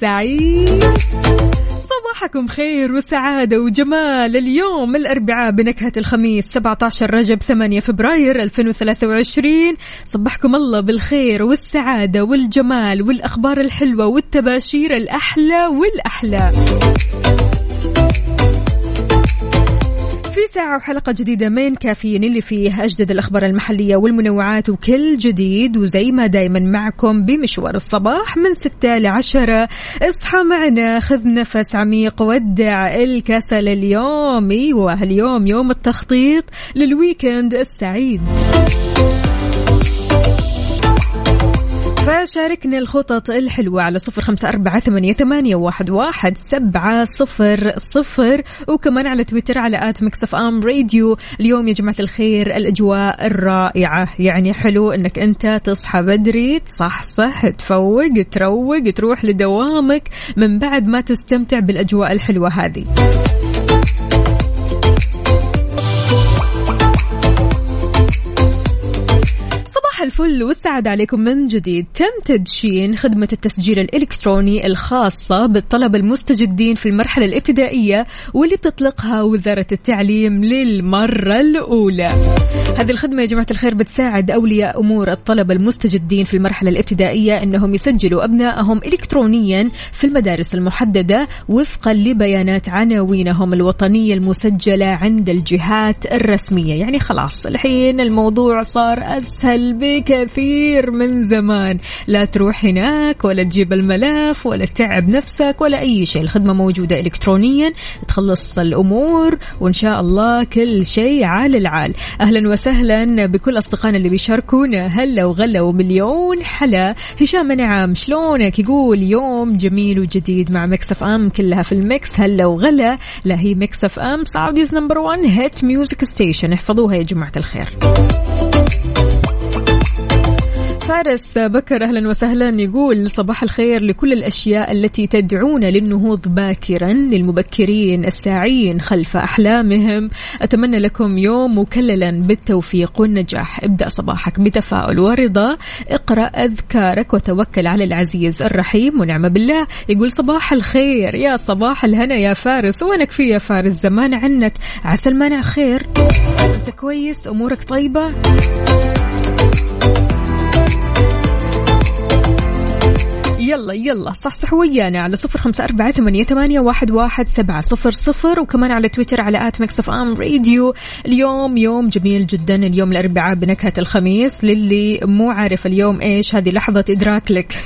السعيد صباحكم خير وسعادة وجمال. اليوم الأربعاء بنكهة الخميس 17 رجب 8 فبراير 2023 صبحكم الله بالخير والسعادة والجمال والأخبار الحلوة والتباشير الأحلى والأحلى. ساعة وحلقة جديدة من كافيين اللي فيه أجدد الأخبار المحلية والمنوعات وكل جديد. وزي ما دايما معكم بمشوار الصباح من ستة لعشرة اصحى معنا خذ نفس عميق ودع الكسل اليوم أيوه اليوم يوم التخطيط لل weekend السعيد. فشاركنا الخطط الحلوة على صفر خمسة أربعة ثمانية, ثمانية واحد, واحد سبعة صفر صفر. وكمان على تويتر على at Mix FM Radio. اليوم يا جماعة الخير الأجواء الرائعة. يعني حلو أنك أنت تصحى بدري تصحصح تفوق تروق تروح لدوامك من بعد ما تستمتع بالأجواء الحلوة هذه. الفل والسعادة عليكم من جديد. تم تدشين خدمة التسجيل الإلكتروني الخاصة بالطلبة المستجدين في المرحلة الابتدائية واللي بتطلقها وزارة التعليم للمرة الأولى. هذه الخدمة يا جماعة الخير بتساعد أولياء أمور الطلبة المستجدين في المرحلة الابتدائية أنهم يسجلوا أبنائهم إلكترونيا في المدارس المحددة وفقا لبيانات عناوينهم الوطنية المسجلة عند الجهات الرسمية. يعني خلاص الحين الموضوع صار أسهل بكثير من زمان. لا تروح هناك ولا تجيب الملف ولا تتعب نفسك ولا أي شيء. الخدمة موجودة إلكترونيا تخلص الأمور وإن شاء الله كل شيء عال العال. أهلا وسهلا بكل أصدقائنا اللي بيشاركونا. هلا وغلا ومليون حلا. هشام نعم شلونك؟ يقول يوم جميل وجديد مع Mix FM كلها في ال mix هلا وغلا. لا هي Mix FM Saudi's number 1 hit music station احفظوها يا جماعة الخير. فارس بكر أهلا وسهلا يقول صباح الخير لكل الأشياء التي تدعونا للنهوض باكرا للمبكرين الساعين خلف أحلامهم. أتمنى لكم يوم مكللا بالتوفيق والنجاح. ابدأ صباحك بتفاؤل ورضا. اقرأ أذكارك وتوكل على العزيز الرحيم ونعم بالله. يقول صباح الخير. يا صباح الهنا يا فارس. وينك في يا فارس. زمان عنك. عسى المانع خير. أنت كويس. أمورك طيبة. يلا يلا صحصح ويانا على صفر خمسة أربعة ثمانية, ثمانية واحد, واحد سبعة صفر صفر وكمان على تويتر على at Mix FM Radio. اليوم يوم جميل جدا اليوم الأربعاء بنكهة الخميس. للي مو عارف اليوم إيش هذه لحظة إدراك لك.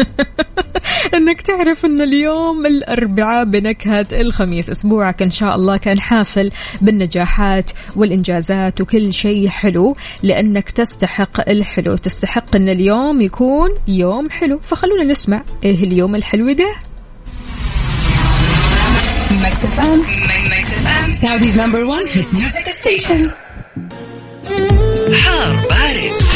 انك تعرف إن اليوم الأربعاء بنكهة الخميس أسبوعك إن شاء الله كان حافل بالنجاحات والإنجازات وكل شيء حلو لأنك تستحق الحلو تستحق إن اليوم يكون يوم حلو. فخلونا نسمع إيه اليوم الحلو ده. حار بارد.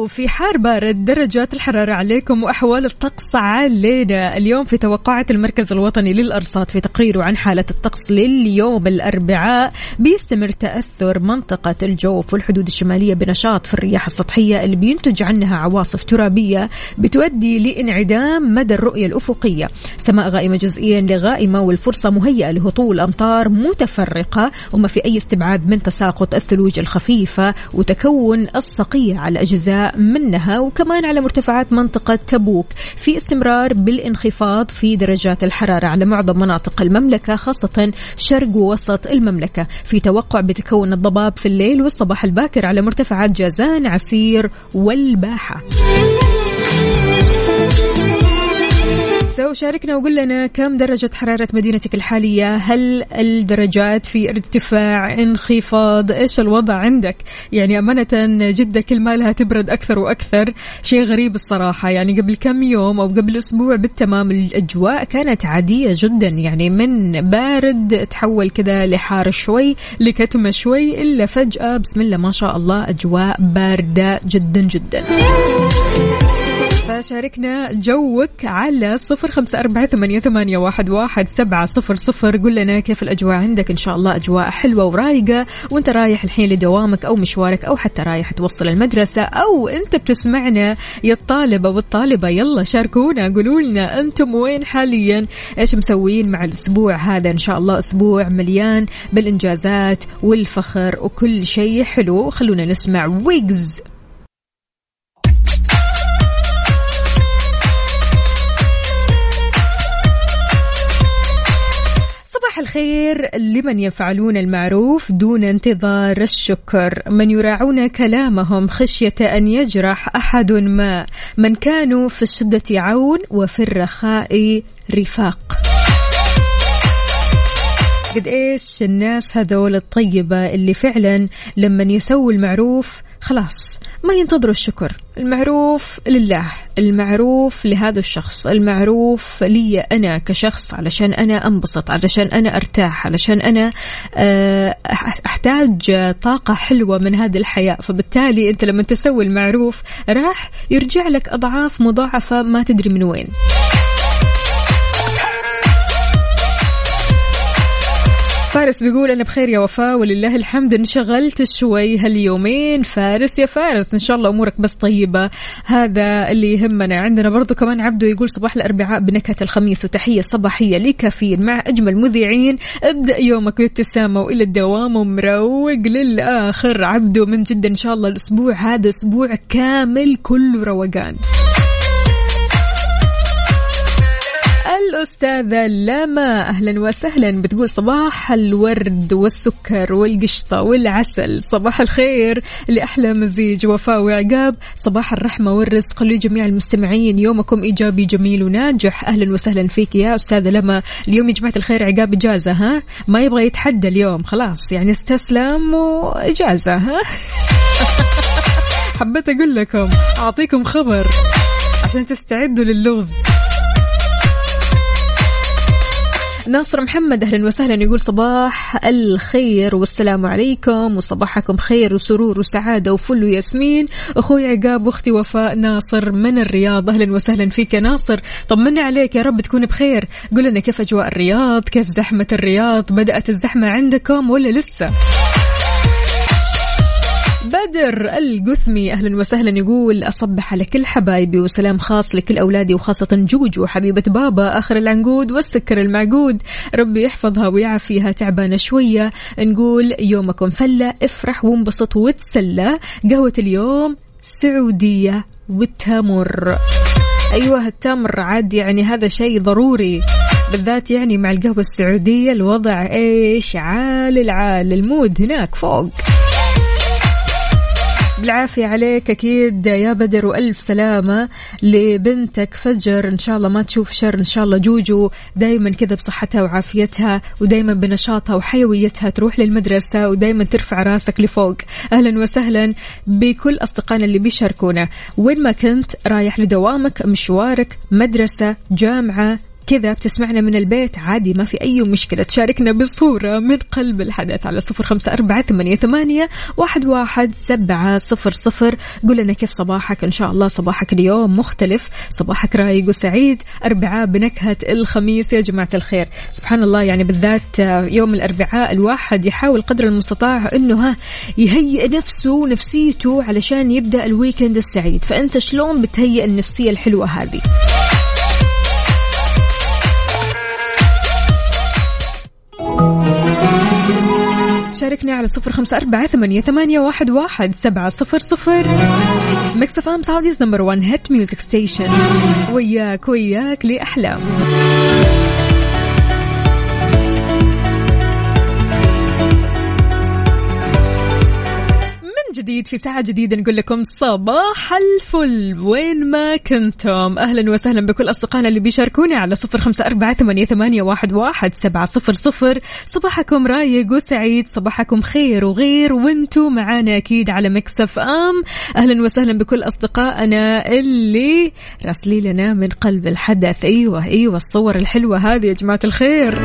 سو في حار بارد درجات الحرارة عليكم وأحوال الطقس علينا اليوم في توقعات المركز الوطني للأرصاد في تقريره عن حالة الطقس لليوم الأربعاء بيستمر تأثر منطقة الجوف والحدود الشمالية بنشاط في الرياح السطحية اللي بينتج عنها عواصف ترابية بتؤدي لانعدام مدى الرؤية الأفقية. سماء غائمة جزئيا لغائمة والفرصة مهيئة لهطول أمطار متفرقة وما في أي استبعاد من تساقط الثلوج الخفيفة وتكون الصقيع على أجزاء منها وكمان على مرتفعات منطقة تبوك في استمرار بالانخفاض في درجات الحرارة على معظم مناطق المملكة خاصة شرق ووسط المملكة. في توقع بتكون الضباب في الليل والصباح الباكر على مرتفعات جازان عسير والباحة. وشاركنا وقول لنا كم درجة حرارة مدينتك الحالية؟ هل الدرجات في ارتفاع انخفاض؟ إيش الوضع عندك؟ يعني أمانة جدة كل ما لها تبرد أكثر وأكثر. شيء غريب الصراحة. يعني قبل كم يوم أو قبل أسبوع بالتمام الأجواء كانت عادية جدا. يعني من بارد تحول كذا لحار شوي لكتمة شوي إلا فجأة بسم الله ما شاء الله أجواء باردة جدا جدا. فشاركنا جوك على صفر خمسة أربعة ثمانية, واحد, واحد سبعة صفر صفر. قل لنا كيف الأجواء عندك؟ إن شاء الله أجواء حلوة ورايقة. وأنت رايح الحين لدوامك أو مشوارك أو حتى رايح توصل المدرسة أو أنت بتسمعنا. يا الطالبة يلا شاركونا. قولوا لنا أنتم وين حاليا؟ إيش مسوين مع الأسبوع هذا؟ إن شاء الله أسبوع مليان بالإنجازات والفخر وكل شيء حلو. خلونا نسمع ويجز الخير لمن يفعلون المعروف دون انتظار الشكر. من يراعون كلامهم خشية أن يجرح أحد ما. من كانوا في الشدة عون وفي الرخاء رفاق. قد إيش الناس هذول الطيبة اللي فعلا لما يسووا المعروف خلاص ما ينتظروا الشكر. المعروف لله المعروف لهذا الشخص المعروف لي أنا كشخص علشان أنا أنبسط علشان أنا أرتاح علشان أنا آه، أحتاج طاقة حلوة من هذه الحياة. فبالتالي أنت لما تسوي المعروف راح يرجع لك أضعاف مضاعفة ما تدري من وين. فارس بيقول أنا بخير يا وفاء ولله الحمد انشغلت شوي هاليومين. فارس يا فارس إن شاء الله أمورك بس طيبة. هذا اللي يهمنا. عندنا برضو كمان عبده يقول صباح الأربعاء بنكهة الخميس وتحية صباحية لكافيين مع أجمل مذيعين. ابدأ يومك بابتسامة وإلى الدوام ومروق للآخر. عبده من جد إن شاء الله الأسبوع هذا أسبوع كامل كله روقان. الأستاذة لما أهلا وسهلا. بتقول صباح الورد والسكر والقشطة والعسل. صباح الخير لأحلى مزيج وفاء وعقاب. صباح الرحمة والرزق لجميع المستمعين. يومكم إيجابي جميل وناجح. أهلا وسهلا فيك يا أستاذة لما. اليوم يا جماعة الخير عقاب إجازة ها؟ ما يبغى يتحدى اليوم. خلاص يعني استسلم وإجازة ها؟ حبيت أقول لكم أعطيكم خبر عشان تستعدوا للغز. ناصر محمد أهلا وسهلا يقول صباح الخير والسلام عليكم وصباحكم خير وسرور وسعادة وفل وياسمين. أخوي عقاب واختي وفاء ناصر من الرياض أهلا وسهلا فيك يا ناصر. طمنا عليك يا رب تكون بخير. قول لنا كيف أجواء الرياض كيف زحمة الرياض بدأت الزحمة عندكم ولا لسه؟ بدر القثمي. أهلا وسهلا يقول أصبح على كل حبايبي وسلام خاص لكل أولادي وخاصة جوجو حبيبه بابا آخر العنقود والسكر المعقود. ربي يحفظها ويعافيها تعبانة شوية. نقول يومكم فلة افرح وانبسط وتسلى. قهوة اليوم سعودية والتمر أيوه التمر عاد يعني هذا شيء ضروري. بالذات يعني مع القهوة السعودية الوضع إيش؟ عال العال المود هناك فوق. بالعافية عليك أكيد يا بدر وألف سلامة لبنتك فجر. إن شاء الله ما تشوف شر إن شاء الله جوجو دايما كذا بصحتها وعافيتها ودايما بنشاطها وحيويتها تروح للمدرسة ودايما ترفع راسك لفوق. أهلا وسهلا بكل أصدقائنا اللي بيشاركونا. وين ما كنت رايح لدوامك مشوارك مدرسة جامعة كذا بتسمعنا من البيت عادي ما في أي مشكلة. تشاركنا بصورة من قلب الحدث على صفر خمسة أربعة ثمانية, ثمانية واحد, واحد سبعة صفر صفر. قول لنا كيف صباحك؟ إن شاء الله صباحك اليوم مختلف. صباحك رايق وسعيد. أربعاء بنكهة الخميس. يا جماعة الخير. سبحان الله يعني بالذات يوم الأربعاء الواحد يحاول قدر المستطاع أنه ها يهيئ نفسه ونفسيته علشان يبدأ الويكند السعيد. فأنت شلون بتهيئ النفسية الحلوة هذه؟ شاركني على صفر خمسة أربعة ثمانية, ثمانية واحد, واحد سبعة صفر صفر. Mix FM Saudi's number 1 hit music station وياك وياك لأحلام. جديد في ساعة جديدة نقول لكم صباح الفل. وين ما كنتم. أهلا وسهلا بكل أصدقائنا اللي بيشاركونا على صفر خمسة أربعة ثمانية, واحد سبعة صفر صفر. صباحكم رايق وسعيد صباحكم خير وغير وانتو معانا أكيد على مكسف أم. أهلا وسهلا بكل أصدقائنا اللي راسلي لنا من قلب الحدث. أيوة أيوة الصور الحلوة هذه يا جماعة الخير.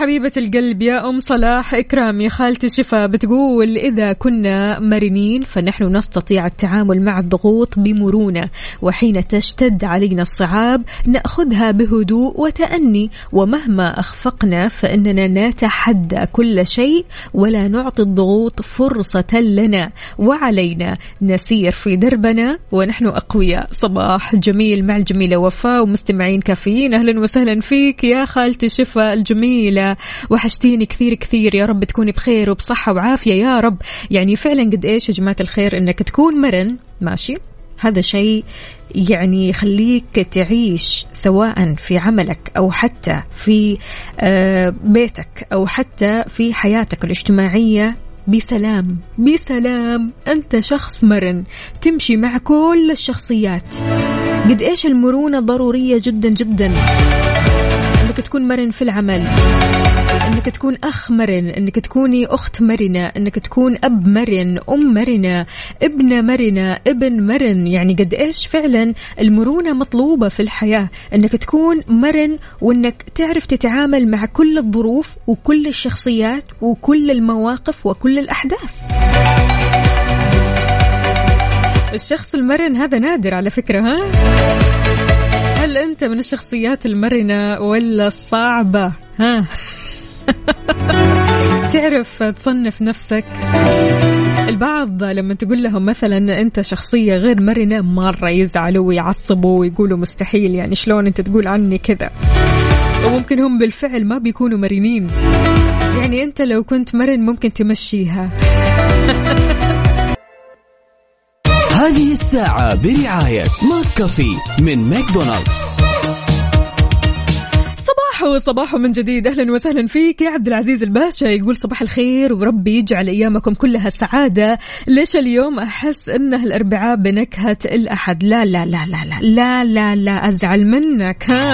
حبيبة القلب يا أم صلاح إكرام يا خالتي شفا بتقول إذا كنا مرنين فنحن نستطيع التعامل مع الضغوط بمرونة وحين تشتد علينا الصعاب نأخذها بهدوء وتأني ومهما أخفقنا فإننا نتحدى كل شيء ولا نعطي الضغوط فرصة لنا وعلينا نسير في دربنا ونحن أقوياء. صباح جميل مع الجميلة وفاء ومستمعين كافيين أهلا وسهلا فيك يا خالتي شفا الجميلة. وحشتيني كثير كثير. يا رب تكوني بخير وبصحة وعافية. يا رب. يعني فعلا قد إيش يا جماعة الخير إنك تكون مرن. ماشي؟ هذا شيء يعني يخليك تعيش سواء في عملك أو حتى في آه، بيتك أو حتى في حياتك الاجتماعية. بسلام. بسلام. أنت شخص مرن. تمشي مع كل الشخصيات. قد إيش المرونة ضرورية جدا جدا. تكون مرن في العمل إنك تكون أخ مرن إنك تكوني أخت مرنة إنك تكون أب مرن أم مرنة ابنة مرنة ابن مرن. يعني قد إيش فعلا المرونة مطلوبة في الحياة إنك تكون مرن وإنك تعرف تتعامل مع كل الظروف وكل الشخصيات وكل المواقف وكل الأحداث. الشخص المرن هذا نادر على فكرة ها؟ هل أنت من الشخصيات المرنة ولا الصعبة؟ ها. تعرف تصنف نفسك؟ البعض لما تقول لهم مثلا أنت شخصية غير مرنة مرة يزعلوا ويعصبوا ويقولوا مستحيل يعني شلون أنت تقول عني كذا؟ وممكن هم بالفعل ما بيكونوا مرنين. يعني أنت لو كنت مرن ممكن تمشيها. هذه الساعة برعاية McCafé من ماكدونالدز. صباحو صباحو من جديد. أهلا وسهلا فيك. يا عبد العزيز الباشا يقول صباح الخير وربي يجعل أيامكم كلها سعادة. ليش اليوم أحس انه الأربعاء بنكهة الأحد؟ لا لا لا لا لا لا لا, لا أزعل منك. ها.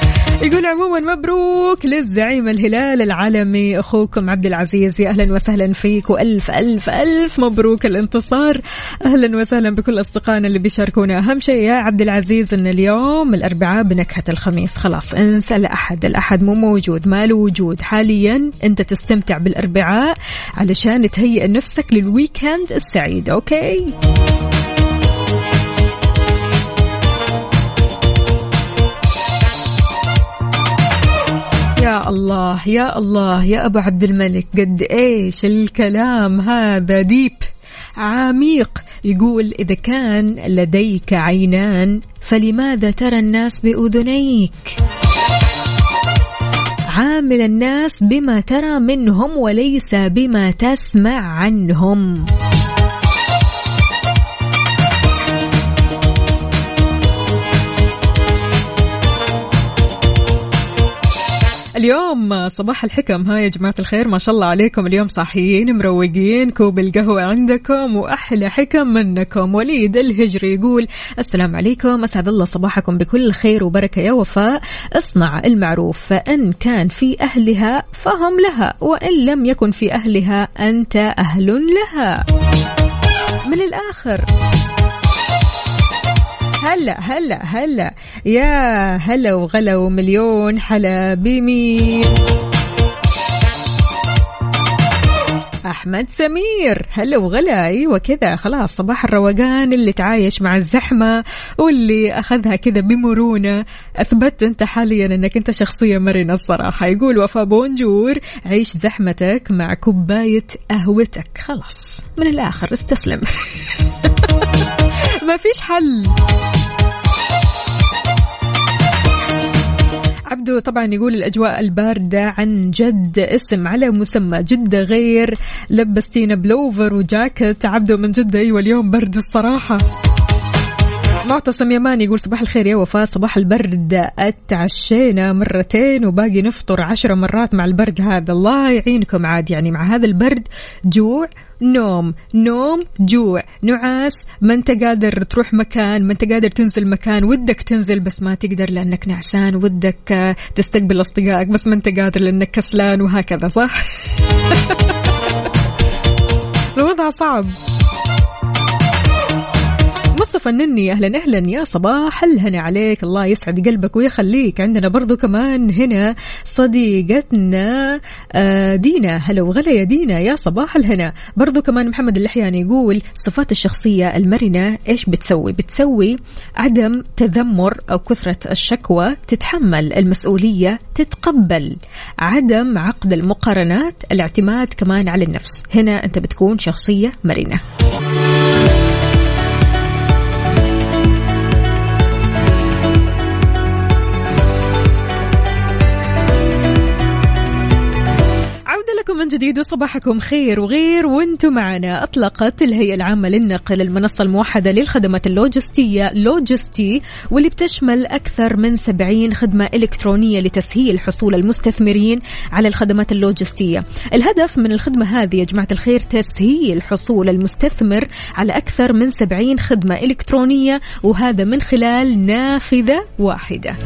يقول عموما مبروك للزعيم الهلال العالمي أخوكم عبد العزيز. يا أهلا وسهلا فيك وألف ألف ألف مبروك الانتصار. أهلا وسهلا بكل أصدقائنا اللي بيشاركونا. أهم شيء يا عبد العزيز إن اليوم الأربعاء بنكهة الخميس. خلاص انسى الأحد. الأحد مو موجود ما له وجود. حاليا أنت تستمتع بالأربعاء علشان تهيئ نفسك لل weekend السعيد okay؟ يا الله يا الله يا أبو عبد الملك قد إيش الكلام هذا؟ deep عميق. يقول إذا كان لديك عينان فلماذا ترى الناس بأذنيك؟ عامل الناس بما ترى منهم وليس بما تسمع عنهم. اليوم صباح الحكم. ها يا جماعة الخير ما شاء الله عليكم. اليوم صاحيين مروقين كوب القهوة عندكم وأحلى حكم منكم. وليد الهجري يقول السلام عليكم. أسعد الله صباحكم بكل خير وبركة يا وفاء. اصنع المعروف فإن كان في أهلها فهم لها وإن لم يكن في أهلها أنت أهل لها. من الآخر هلا هلا هلا. يا هلا وغلا ومليون حلا بمين أحمد سمير هلا وغلا. أيوه كذا. خلاص صباح الروقان. اللي تعايش مع الزحمة واللي أخذها كذا بمرونة. اثبتت أنت حاليا أنك أنت شخصية مرنة الصراحة. يقول وفاء بونجور عيش زحمتك مع كوباية قهوتك. خلاص من الآخر استسلم. ما فيش حل. عبدو طبعا يقول الأجواء الباردة عن جد اسم على مسمى جدة غير. لبستينا بلوفر وجاكيت. عبدو من جدة أيوة اليوم برد الصراحة. معتصم يماني يقول صباح الخير يا وفاء. صباح البرد. أتعشينا مرتين وباقي نفطر عشرة مرات مع البرد هذا. الله يعينكم عاد. يعني مع هذا البرد جوع نوم. نوم جوع. نعاس. ما انت قادر تروح مكان ما انت قادر تنزل مكان. ودك تنزل بس ما تقدر لأنك نعسان. ودك تستقبل أصدقائك بس ما انت قادر لأنك كسلان وهكذا صح؟ الوضع صعب. مصطفى النني أهلا أهلا يا صباح الهنا عليك. الله يسعد قلبك ويخليك. عندنا برضو كمان هنا صديقتنا آه، دينا. هلا وغلا يا دينا يا صباح الهنا. برضو كمان محمد اللحياني يقول صفات الشخصية المرنة إيش بتسوي؟ بتسوي عدم تذمر أو كثرة الشكوى تتحمل المسؤولية تتقبل عدم عقد المقارنات الاعتماد كمان على النفس. هنا أنت بتكون شخصية مرنة. لكم من جديد وصباحكم خير وغير وأنتم معنا. أطلقت الهيئة العامة للنقل المنصة الموحدة للخدمات اللوجستية لوجستي واللي بتشمل أكثر من 70 خدمة إلكترونية لتسهيل حصول المستثمرين على الخدمات اللوجستية. الهدف من الخدمة هذه يا جماعة الخير تسهيل حصول المستثمر على أكثر من 70 خدمة إلكترونية وهذا من خلال نافذة واحدة.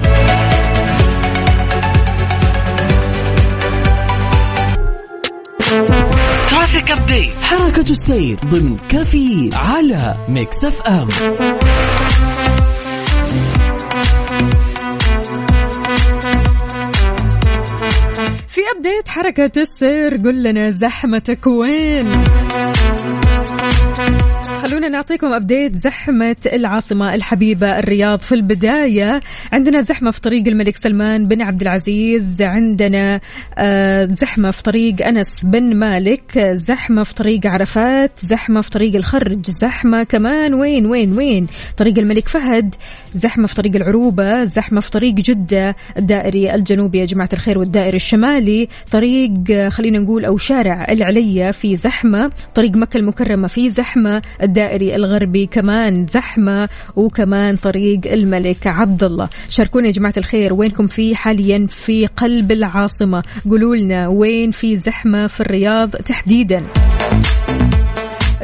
traffic update حركة السير ضمن كافيين على Mix FM. في أبديت حركة السير قل لنا زحمتك وين؟ خلونا نعطيكم أبديت زحمة العاصمة الحبيبة الرياض. في البداية عندنا زحمة في طريق الملك سلمان بن عبد العزيز. عندنا آه، زحمة في طريق أنس بن مالك. زحمة في طريق عرفات. زحمة في طريق الخرج. زحمة كمان. وين وين وين؟ طريق الملك فهد. زحمة في طريق العروبة. زحمة في طريق جدة الدائري الجنوبي يا جماعة الخير والدائري الشمالي. طريق آه، خلينا نقول أو شارع العلية في زحمة. طريق مكة المكرمة في زحمة. الدائري الغربي كمان زحمة وكمان طريق الملك عبد الله شاركونا يا جماعة الخير وينكم في حاليا في قلب العاصمة؟ قولوا لنا وين في زحمة في الرياض تحديدا؟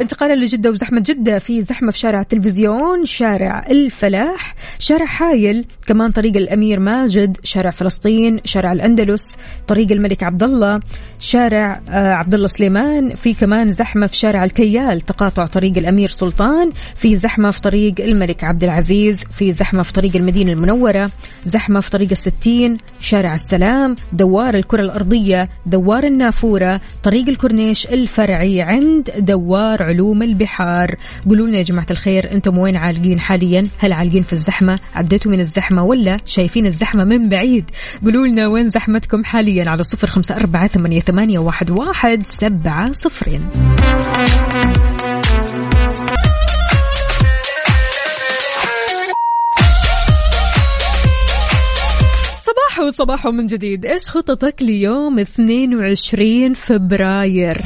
انتقالا لجدة وزحمة جدة في زحمة في شارع التلفزيون شارع الفلاح شارع حايل كمان طريق الأمير ماجد شارع فلسطين شارع الأندلس طريق الملك عبد الله شارع آه، عبد الله سليمان في كمان زحمة في شارع الكيال تقاطع طريق الأمير سلطان في زحمة في طريق الملك عبد العزيز في زحمة في طريق المدينة المنورة زحمة في طريق الستين شارع السلام دوار الكرة الأرضية دوار النافورة طريق الكورنيش الفرعي عند دوار علوم البحار. قولوا لنا يا جماعة الخير أنتم وين عالقين حاليا؟ هل عالقين في الزحمة؟ عديتوا من الزحمة ولا شايفين الزحمة من بعيد؟ قولوا لنا وين زحمتكم حاليا على صفر خمسة أربعة ثمانية, واحد, سبعة صفرين. صباح وصباح من جديد. إيش خططك ليوم 22 فبراير؟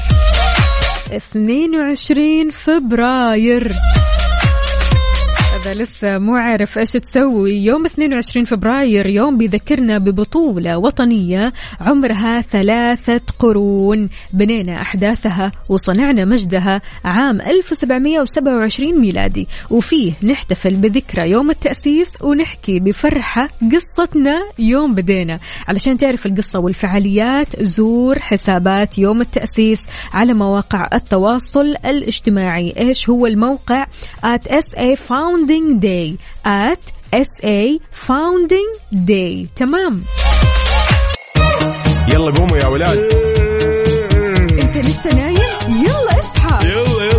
22 فبراير. إذا لسه مو عارف إيش تسوي. يوم 22 فبراير يوم بيذكرنا ببطولة وطنية عمرها ثلاثة قرون. بنينا أحداثها وصنعنا مجدها عام 1727 ميلادي. وفيه نحتفل بذكرى يوم التأسيس ونحكي بفرحة قصتنا يوم بدينا. علشان تعرف القصة والفعاليات زور حسابات يوم التأسيس على مواقع التواصل الاجتماعي. إيش هو الموقع؟ at SA Founding Day at SA Founding Day. تمام يلا قوموا يا ولاد انت لسه نايم يلا اصحى يلا يلا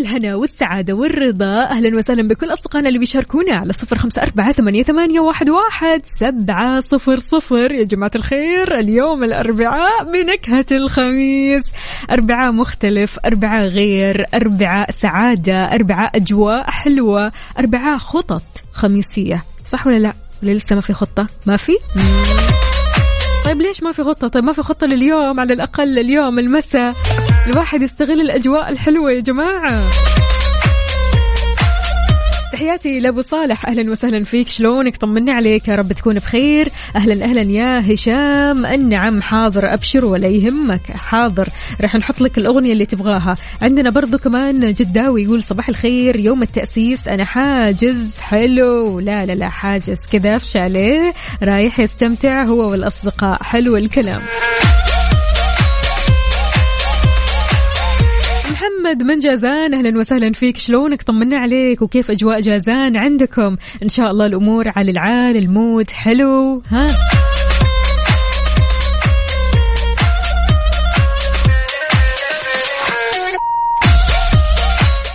الهنا والسعادة والرضا أهلا وسهلا بكل أصدقائنا اللي بيشاركونا على صفر خمسة أربعة ثمانية, واحد, واحد سبعة صفر صفر يا جماعة الخير اليوم الأربعاء بنكهة الخميس أربعاء مختلف أربعاء غير أربعاء سعادة أربعاء أجواء حلوة أربعاء خطط خميسية صح ولا لا؟ لسه ما في خطة؟ ما في؟ طيب ليش ما في خطة؟ طيب ما في خطة لليوم على الأقل اليوم المساء الواحد يستغل الأجواء الحلوة يا جماعة. تحياتي لأبو صالح. أهلا وسهلا فيك. شلونك؟ طمني عليك. يا رب تكون بخير. أهلا أهلا يا هشام. النعم حاضر. أبشر ولا يهمك. حاضر. راح نحط لك الأغنية اللي تبغاها. عندنا برضو كمان جداوي يقول صباح الخير. يوم التأسيس أنا حاجز. حلو. لا لا لا حاجز. كذا في شاليه رايح يستمتع هو والأصدقاء. حلو الكلام. محمد من جازان أهلا وسهلا فيك. شلونك؟ طمنا عليك. وكيف أجواء جازان عندكم؟ إن شاء الله الأمور على العال المود حلو. ها؟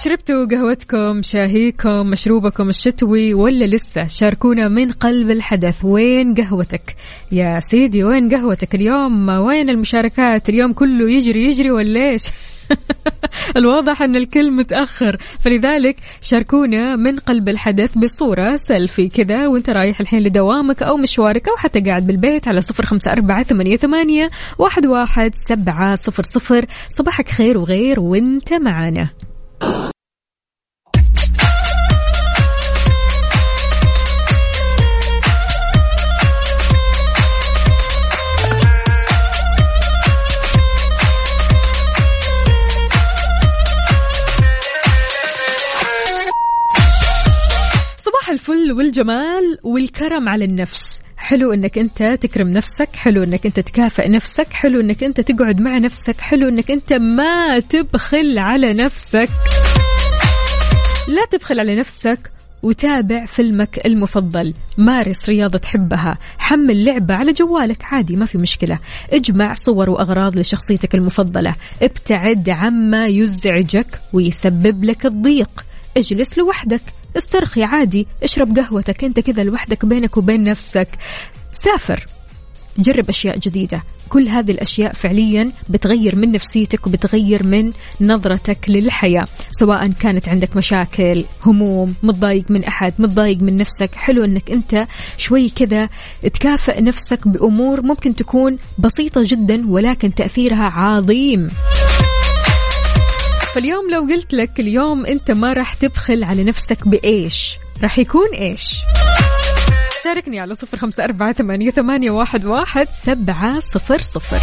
شربتوا قهوتكم شاهيكم مشروبكم الشتوي ولا لسه؟ شاركونا من قلب الحدث. وين قهوتك؟ يا سيدي وين قهوتك اليوم؟ وين المشاركات؟ اليوم كله يجري يجري ولا إيش؟ الواضح أن الكل متأخر. فلذلك شاركونا من قلب الحدث بصورة سيلفي كذا وانت رايح الحين لدوامك أو مشوارك أو حتى قاعد بالبيت على صفر خمسة أربعة ثمانية, ثمانية واحد, واحد سبعة صفر صفر. صباحك خير وغير وانت معانا الفل والجمال والكرم على النفس. حلو إنك أنت تكرم نفسك حلو إنك أنت تكافئ نفسك حلو إنك أنت تقعد مع نفسك حلو إنك أنت ما تبخل على نفسك. لا تبخل على نفسك وتابع فيلمك المفضل مارس رياضة تحبها حمل لعبة على جوالك عادي ما في مشكلة. اجمع صور وأغراض لشخصيتك المفضلة. ابتعد عما يزعجك ويسبب لك الضيق. اجلس لوحدك. استرخي عادي اشرب قهوتك انت كذا لوحدك بينك وبين نفسك. سافر. جرب أشياء جديدة. كل هذه الأشياء فعليا بتغير من نفسيتك وبتغير من نظرتك للحياة سواء كانت عندك مشاكل هموم متضايق من أحد متضايق من نفسك. حلو أنك أنت شوي كذا تكافئ نفسك بأمور ممكن تكون بسيطة جدا ولكن تأثيرها عظيم. فاليوم لو قلت لك اليوم انت ما راح تبخل على نفسك بإيش؟ راح يكون إيش؟ شاركني على صفر خمسة أربعة ثمانية, واحد سبعة صفر صفر.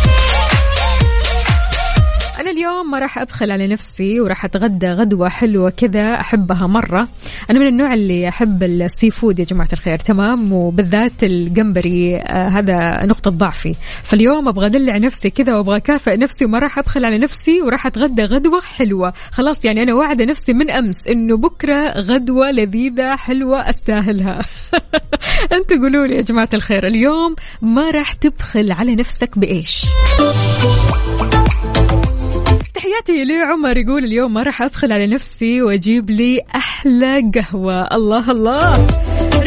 أنا اليوم ما راح أبخل على نفسي وراح أتغدى غدوة حلوة كذا أحبها مرة. أنا من النوع اللي أحب ال seafood يا جماعة الخير تمام؟ وبالذات الجمبري آه هذا نقطة ضعفي. فاليوم أبغى أدلع نفسي كذا وأبغى أكافئ نفسي وما راح أبخل على نفسي وراح أتغدى غدوة حلوة. خلاص يعني أنا واعدة نفسي من أمس إنه بكرة غدوة لذيذة حلوة أستاهلها. أنتوا قولوا لي يا جماعة الخير اليوم ما راح تبخل على نفسك بإيش؟ تحياتي لعمر يقول اليوم ما راح أدخل على نفسي وأجيب لي أحلى قهوة. الله الله.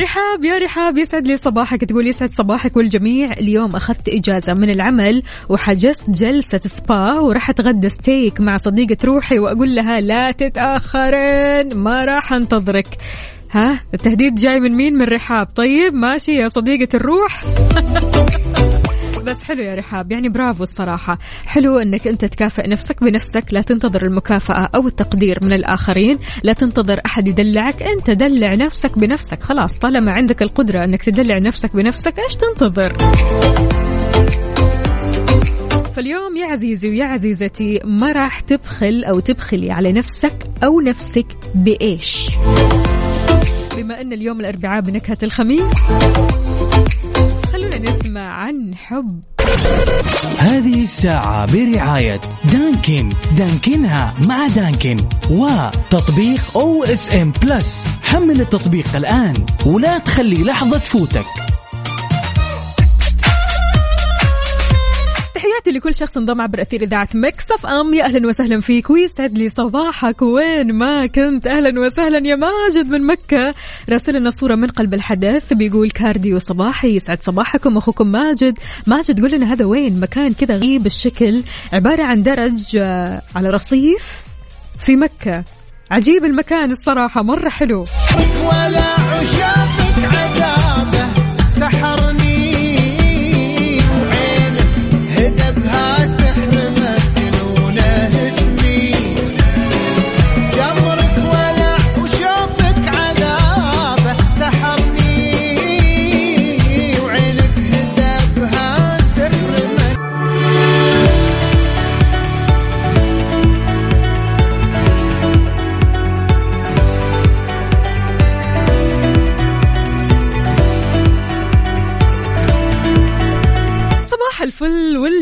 رحاب يا رحاب يسعد لي صباحك. تقول يسعد صباحك والجميع. اليوم أخذت إجازة من العمل وحجزت جلسة سبا وراح أتغدى ستيك مع صديقة روحي وأقول لها لا تتأخرين ما راح أنتظرك. ها؟ التهديد جاي من مين؟ من رحاب. طيب ماشي يا صديقة الروح. بس حلو يا رحاب يعني برافو الصراحة. حلو أنك أنت تكافئ نفسك بنفسك لا تنتظر المكافأة أو التقدير من الآخرين لا تنتظر أحد يدلعك أنت دلع نفسك بنفسك. خلاص طالما عندك القدرة أنك تدلع نفسك بنفسك إيش تنتظر؟ فاليوم يا عزيزي ويا عزيزتي ما راح تبخل أو تبخلي على نفسك أو نفسك بإيش؟ بما أن اليوم الأربعاء بنكهة الخميس. نسمع عن حب. هذه الساعة برعاية Dunkin. Dunkin ها مع Dunkin. وتطبيق OSN Plus حمل التطبيق الآن ولا تخلي لحظة تفوتك. تحياتي لكل شخص انضم عبر أثير إذاعة Mix FM. يا أهلا وسهلا فيك ويسعد لي صباحك. وين ما كنت. أهلا وسهلا يا ماجد من مكة. راسل لنا صورة من قلب الحدث بيقول كارديو صباحي. يسعد صباحكم أخوكم ماجد. ماجد قول لنا هذا وين؟ مكان كذا غريب الشكل عبارة عن درج آه، على رصيف في مكة. عجيب المكان الصراحة. مرة حلو. ولا عشاقك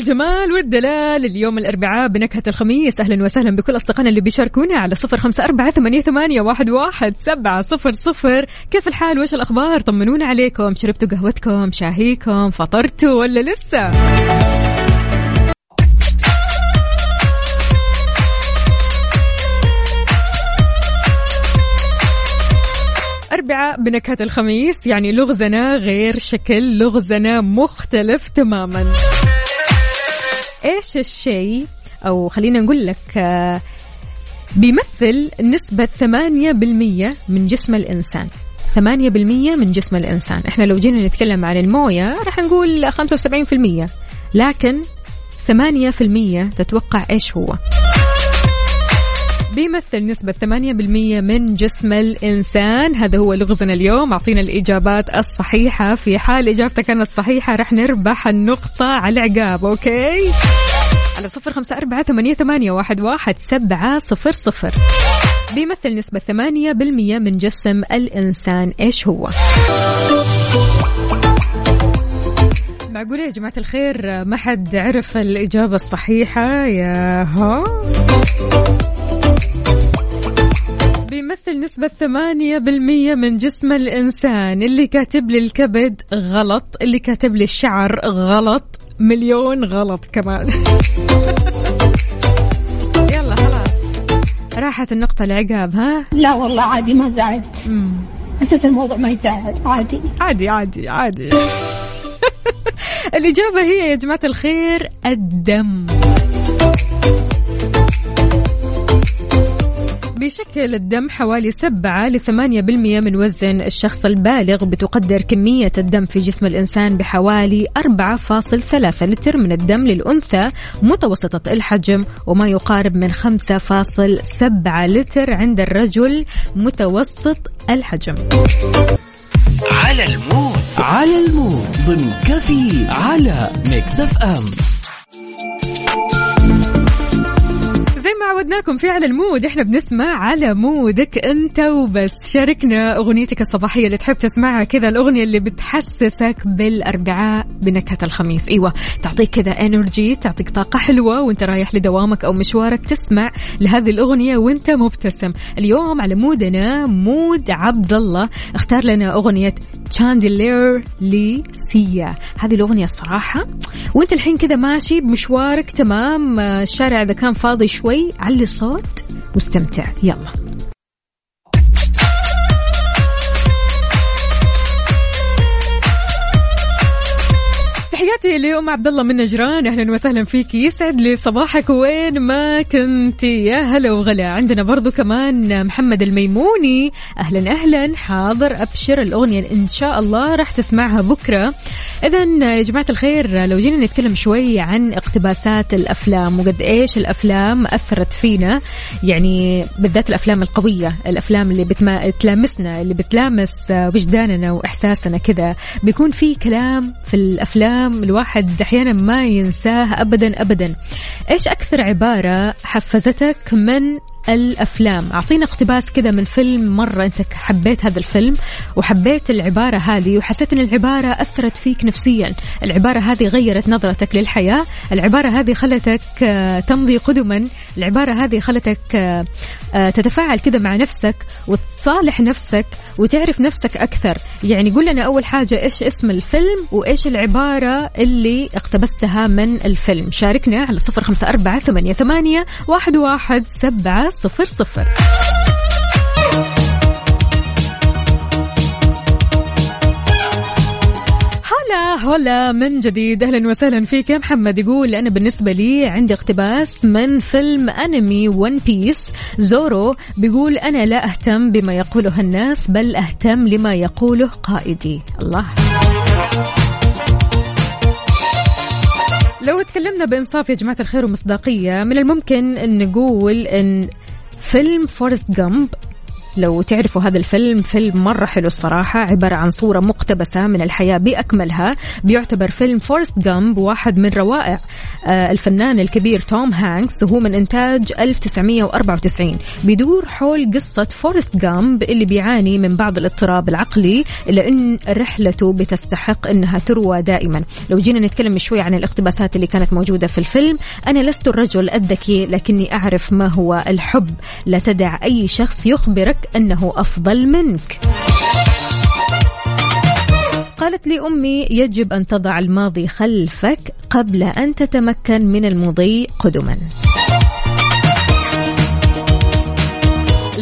الفل والجمال والدلال. اليوم الأربعاء بنكهة الخميس. أهلا وسهلا بكل أصدقائنا اللي بيشاركونا على صفر خمسة أربعة ثمانية, واحد سبعة صفر صفر. كيف الحال؟ وش الأخبار؟ طمنونا عليكم. شربتوا قهوتكم؟ شاهيكم؟ فطرتوا ولا لسه؟ أربعاء بنكهة الخميس. يعني لغزنا غير شكل لغزنا مختلف تماما. إيش الشيء أو خلينا نقول لك آه، بيمثل نسبة 8% من جسم الإنسان. 8% من جسم الإنسان. إحنا لو جينا نتكلم عن الموية راح نقول 75% لكن 8% تتوقع إيش هو؟ بيمثل نسبة 8% من جسم الإنسان. هذا هو لغزنا اليوم. أعطينا الإجابات الصحيحة. في حال إجابتك كانت صحيحة رح نربح النقطة على العقاب أوكي؟ على صفر خمسة أربعة ثمانية, ثمانية واحد, واحد سبعة صفر صفر. بيمثل نسبة 8% من جسم الإنسان. إيش هو؟ معقولة يا جماعة الخير؟ ما حد عرف الإجابة الصحيحة؟ يا ها بيمثل نسبة 8% من جسم الإنسان. اللي كاتب لي الكبد غلط اللي كاتب لي الشعر غلط مليون غلط كمان. يلا خلاص. راحت النقطة العقاب ها؟ لا والله عادي ما زعلت. حسيت الموضوع ما يزعل عادي. عادي عادي عادي. الإجابة هي يا جماعة الخير الدم. بيشكل الدم حوالي 7 ل 8% من وزن الشخص البالغ بتقدر كمية الدم في جسم الإنسان بحوالي 4.3 لتر من الدم للأنثى متوسطة الحجم وما يقارب من 5.7 لتر عند الرجل متوسط الحجم. على ال mood. على ال mood. ضمن كفي على Mix FM. عودناكم في على ال mood. إحنا بنسمع على mood ك أنت وبس. شاركنا أغنيتك الصباحية اللي تحب تسمعها كذا الأغنية اللي بتحسسك بالأربعاء بنكهة الخميس. إيوه تعطيك كذا energy تعطيك طاقة حلوة وأنت رايح لدوامك أو مشوارك تسمع لهذه الأغنية وأنت مبتسم. اليوم على mood نا mood عبد الله اختار لنا أغنية Chandelier ل Sia هذه الأغنية الصراحة وأنت الحين كذا ماشي بمشوارك تمام. الشارع إذا كان فاضي شوي علي الصوت. واستمتع يلا. تحياتي لأم عبد الله من نجران. أهلا وسهلا فيك يسعد لي صباحك. وين ما كنت يا هلا وغلا. عندنا برضو كمان محمد الميموني. أهلا أهلا. حاضر. أبشر الأغنية إن شاء الله راح تسمعها بكرة. اذا يا جماعة الخير لو جينا نتكلم شوي عن اقتباسات الأفلام وقد إيش الأفلام أثرت فينا يعني بالذات الأفلام القوية الأفلام اللي بتما... تلامسنا اللي بتلامس وجداننا وإحساسنا كذا بيكون في كلام في الأفلام الواحد أحيانا ما ينساه ابدا ابدا. إيش أكثر عبارة حفزتك من الأفلام. أعطينا اقتباس كذا من فيلم مرة أنت حبيت هذا الفيلم وحبيت العبارة هذه وحسيت أن العبارة أثرت فيك نفسيا. العبارة هذه غيرت نظرتك للحياة. العبارة هذه خلتك آه، تمضي قدما. العبارة هذه خلتك آه، آه، تتفاعل كذا مع نفسك وتصالح نفسك وتعرف نفسك أكثر. يعني قول لنا أول حاجة إيش اسم الفيلم وإيش العبارة اللي اقتبستها من الفيلم. شاركنا على صفر خمسة أربعة ثمانية, ثمانية واحد, واحد سبعة صفر صفر. هلا هلا من جديد. أهلا وسهلا فيك يا محمد. يقول أنا بالنسبة لي عندي اقتباس من فيلم أنمي ون بيس زورو بيقول أنا لا أهتم بما يقوله الناس بل أهتم لما يقوله قائدي. الله. لو تكلمنا بإنصاف يا جماعة الخير ومصداقية من الممكن أن نقول أن فيلم فورست جامب لو تعرفوا هذا الفيلم فيلم مرة حلو الصراحة عبارة عن صورة مقتبسة من الحياة بأكملها. بيعتبر فيلم فورست جامب واحد من روائع آه، الفنان الكبير توم هانكس وهو من إنتاج 1994 بيدور حول قصة فورست جامب اللي بيعاني من بعض الاضطراب العقلي إلا أن رحلته بتستحق أنها تروى دائما. لو جينا نتكلم شوي عن الاقتباسات اللي كانت موجودة في الفيلم أنا لست الرجل الذكي لكني أعرف ما هو الحب. لا تدع أي شخص يخبرك أنه أفضل منك. قالت لي أمي يجب أن تضع الماضي خلفك قبل أن تتمكن من المضي قدما.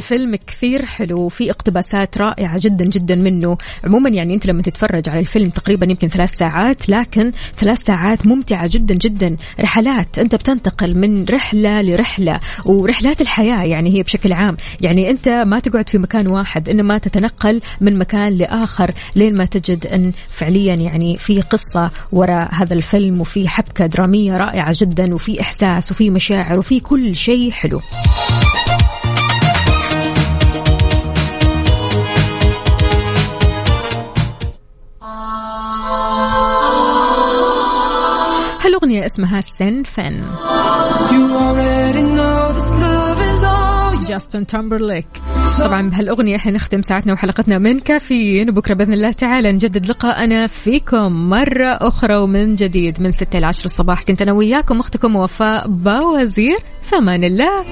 الفيلم كثير حلو وفي اقتباسات رائعة جدا جدا منه. عموما يعني أنت لما تتفرج على الفيلم تقريبا يمكن ثلاث ساعات لكن ثلاث ساعات ممتعة جدا جدا. رحلات أنت بتنتقل من رحلة لرحلة ورحلات الحياة يعني هي بشكل عام. يعني أنت ما تقعد في مكان واحد إنما تتنقل من مكان لآخر لين ما تجد أن فعليا يعني في قصة وراء هذا الفيلم وفي حبكة درامية رائعة جدا وفي إحساس وفي مشاعر وفي كل شيء حلو. هالأغنية اسمها سن فن. جاستن تامبرليك طبعا بهالأغنية إحنا نختم ساعتنا وحلقتنا من كافيين. وبكرة بإذن الله تعالى نجدد لقاءنا فيكم مرة أخرى ومن جديد من 6 إلى 10 الصباح. كنت أنا وياكم أختكم وفاء باوزير. فمان الله.